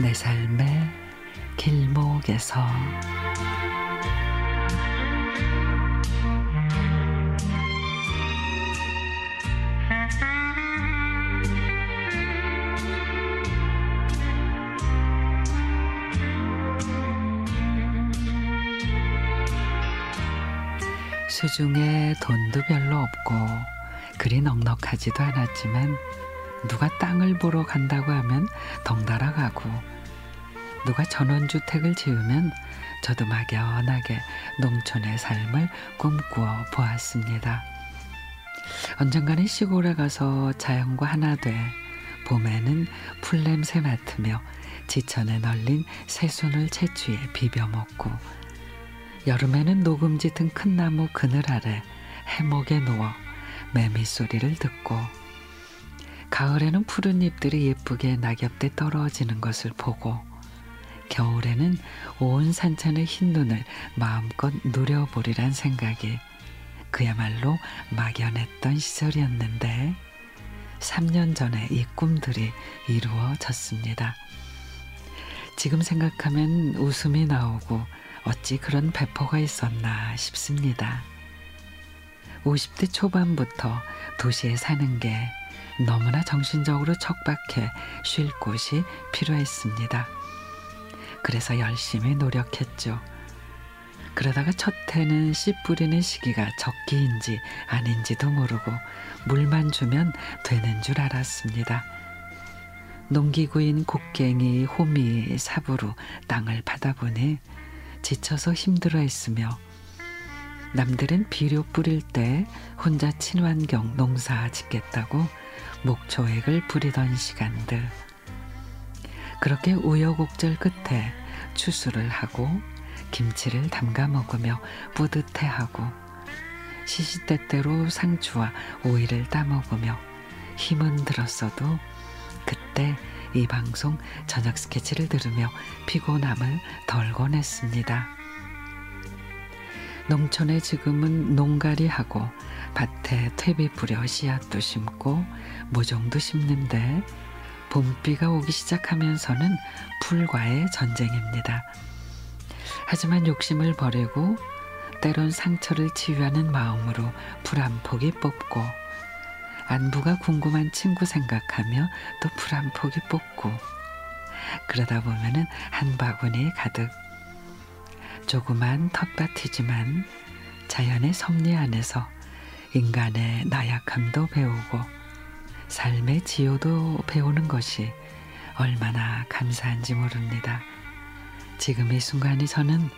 내 삶의 길목에서. 수중에 돈도 별로 없고 그리 넉넉하지도 않았지만 누가 땅을 보러 간다고 하면 덩달아 가고 누가 전원주택을 지으면 저도 막연하게 농촌의 삶을 꿈꾸어 보았습니다. 언젠가는 시골에 가서 자연과 하나 돼 봄에는 풀냄새 맡으며 지천에 널린 새순을 채취해 비벼 먹고 여름에는 녹음지 든 큰 나무 그늘 아래 해목에 누워 매미 소리를 듣고 가을에는 푸른 잎들이 예쁘게 낙엽대 떨어지는 것을 보고 겨울에는 온 산천의 흰 눈을 마음껏 누려보리란 생각이 그야말로 막연했던 시절이었는데 3년 전에 이 꿈들이 이루어졌습니다. 지금 생각하면 웃음이 나오고 어찌 그런 배포가 있었나 싶습니다. 50대 초반부터 도시에 사는 게 너무나 정신적으로 척박해 쉴 곳이 필요했습니다. 그래서 열심히 노력했죠. 그러다가 첫 해는 씨 뿌리는 시기가 적기인지 아닌지도 모르고 물만 주면 되는 줄 알았습니다. 농기구인 곡괭이, 호미, 삽으로 땅을 파다 보니 지쳐서 힘들어했으며 남들은 비료 뿌릴 때 혼자 친환경 농사 짓겠다고 목초액을 부리던 시간들 그렇게 우여곡절 끝에 추수를 하고 김치를 담가 먹으며 뿌듯해하고 시시때때로 상추와 오이를 따 먹으며 힘은 들었어도 그때 이 방송 저녁 스케치를 들으며 피곤함을 덜곤 했습니다. 농촌에 지금은 농가리 하고 밭에 퇴비 뿌려 씨앗도 심고 모종도 심는데 봄비가 오기 시작하면서는 풀과의 전쟁입니다. 하지만 욕심을 버리고 때론 상처를 치유하는 마음으로 풀 한 포기 뽑고 안부가 궁금한 친구 생각하며 또 풀 한 포기 뽑고 그러다 보면은 한 바구니 가득 조그만 텃밭이지만 자연의 섭리 안에서 인간의 나약함도 배우고 삶의 지효도 배우는 것이 얼마나 감사한지 모릅니다. 지금 이 순간이 저는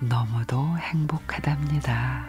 너무도 행복하답니다.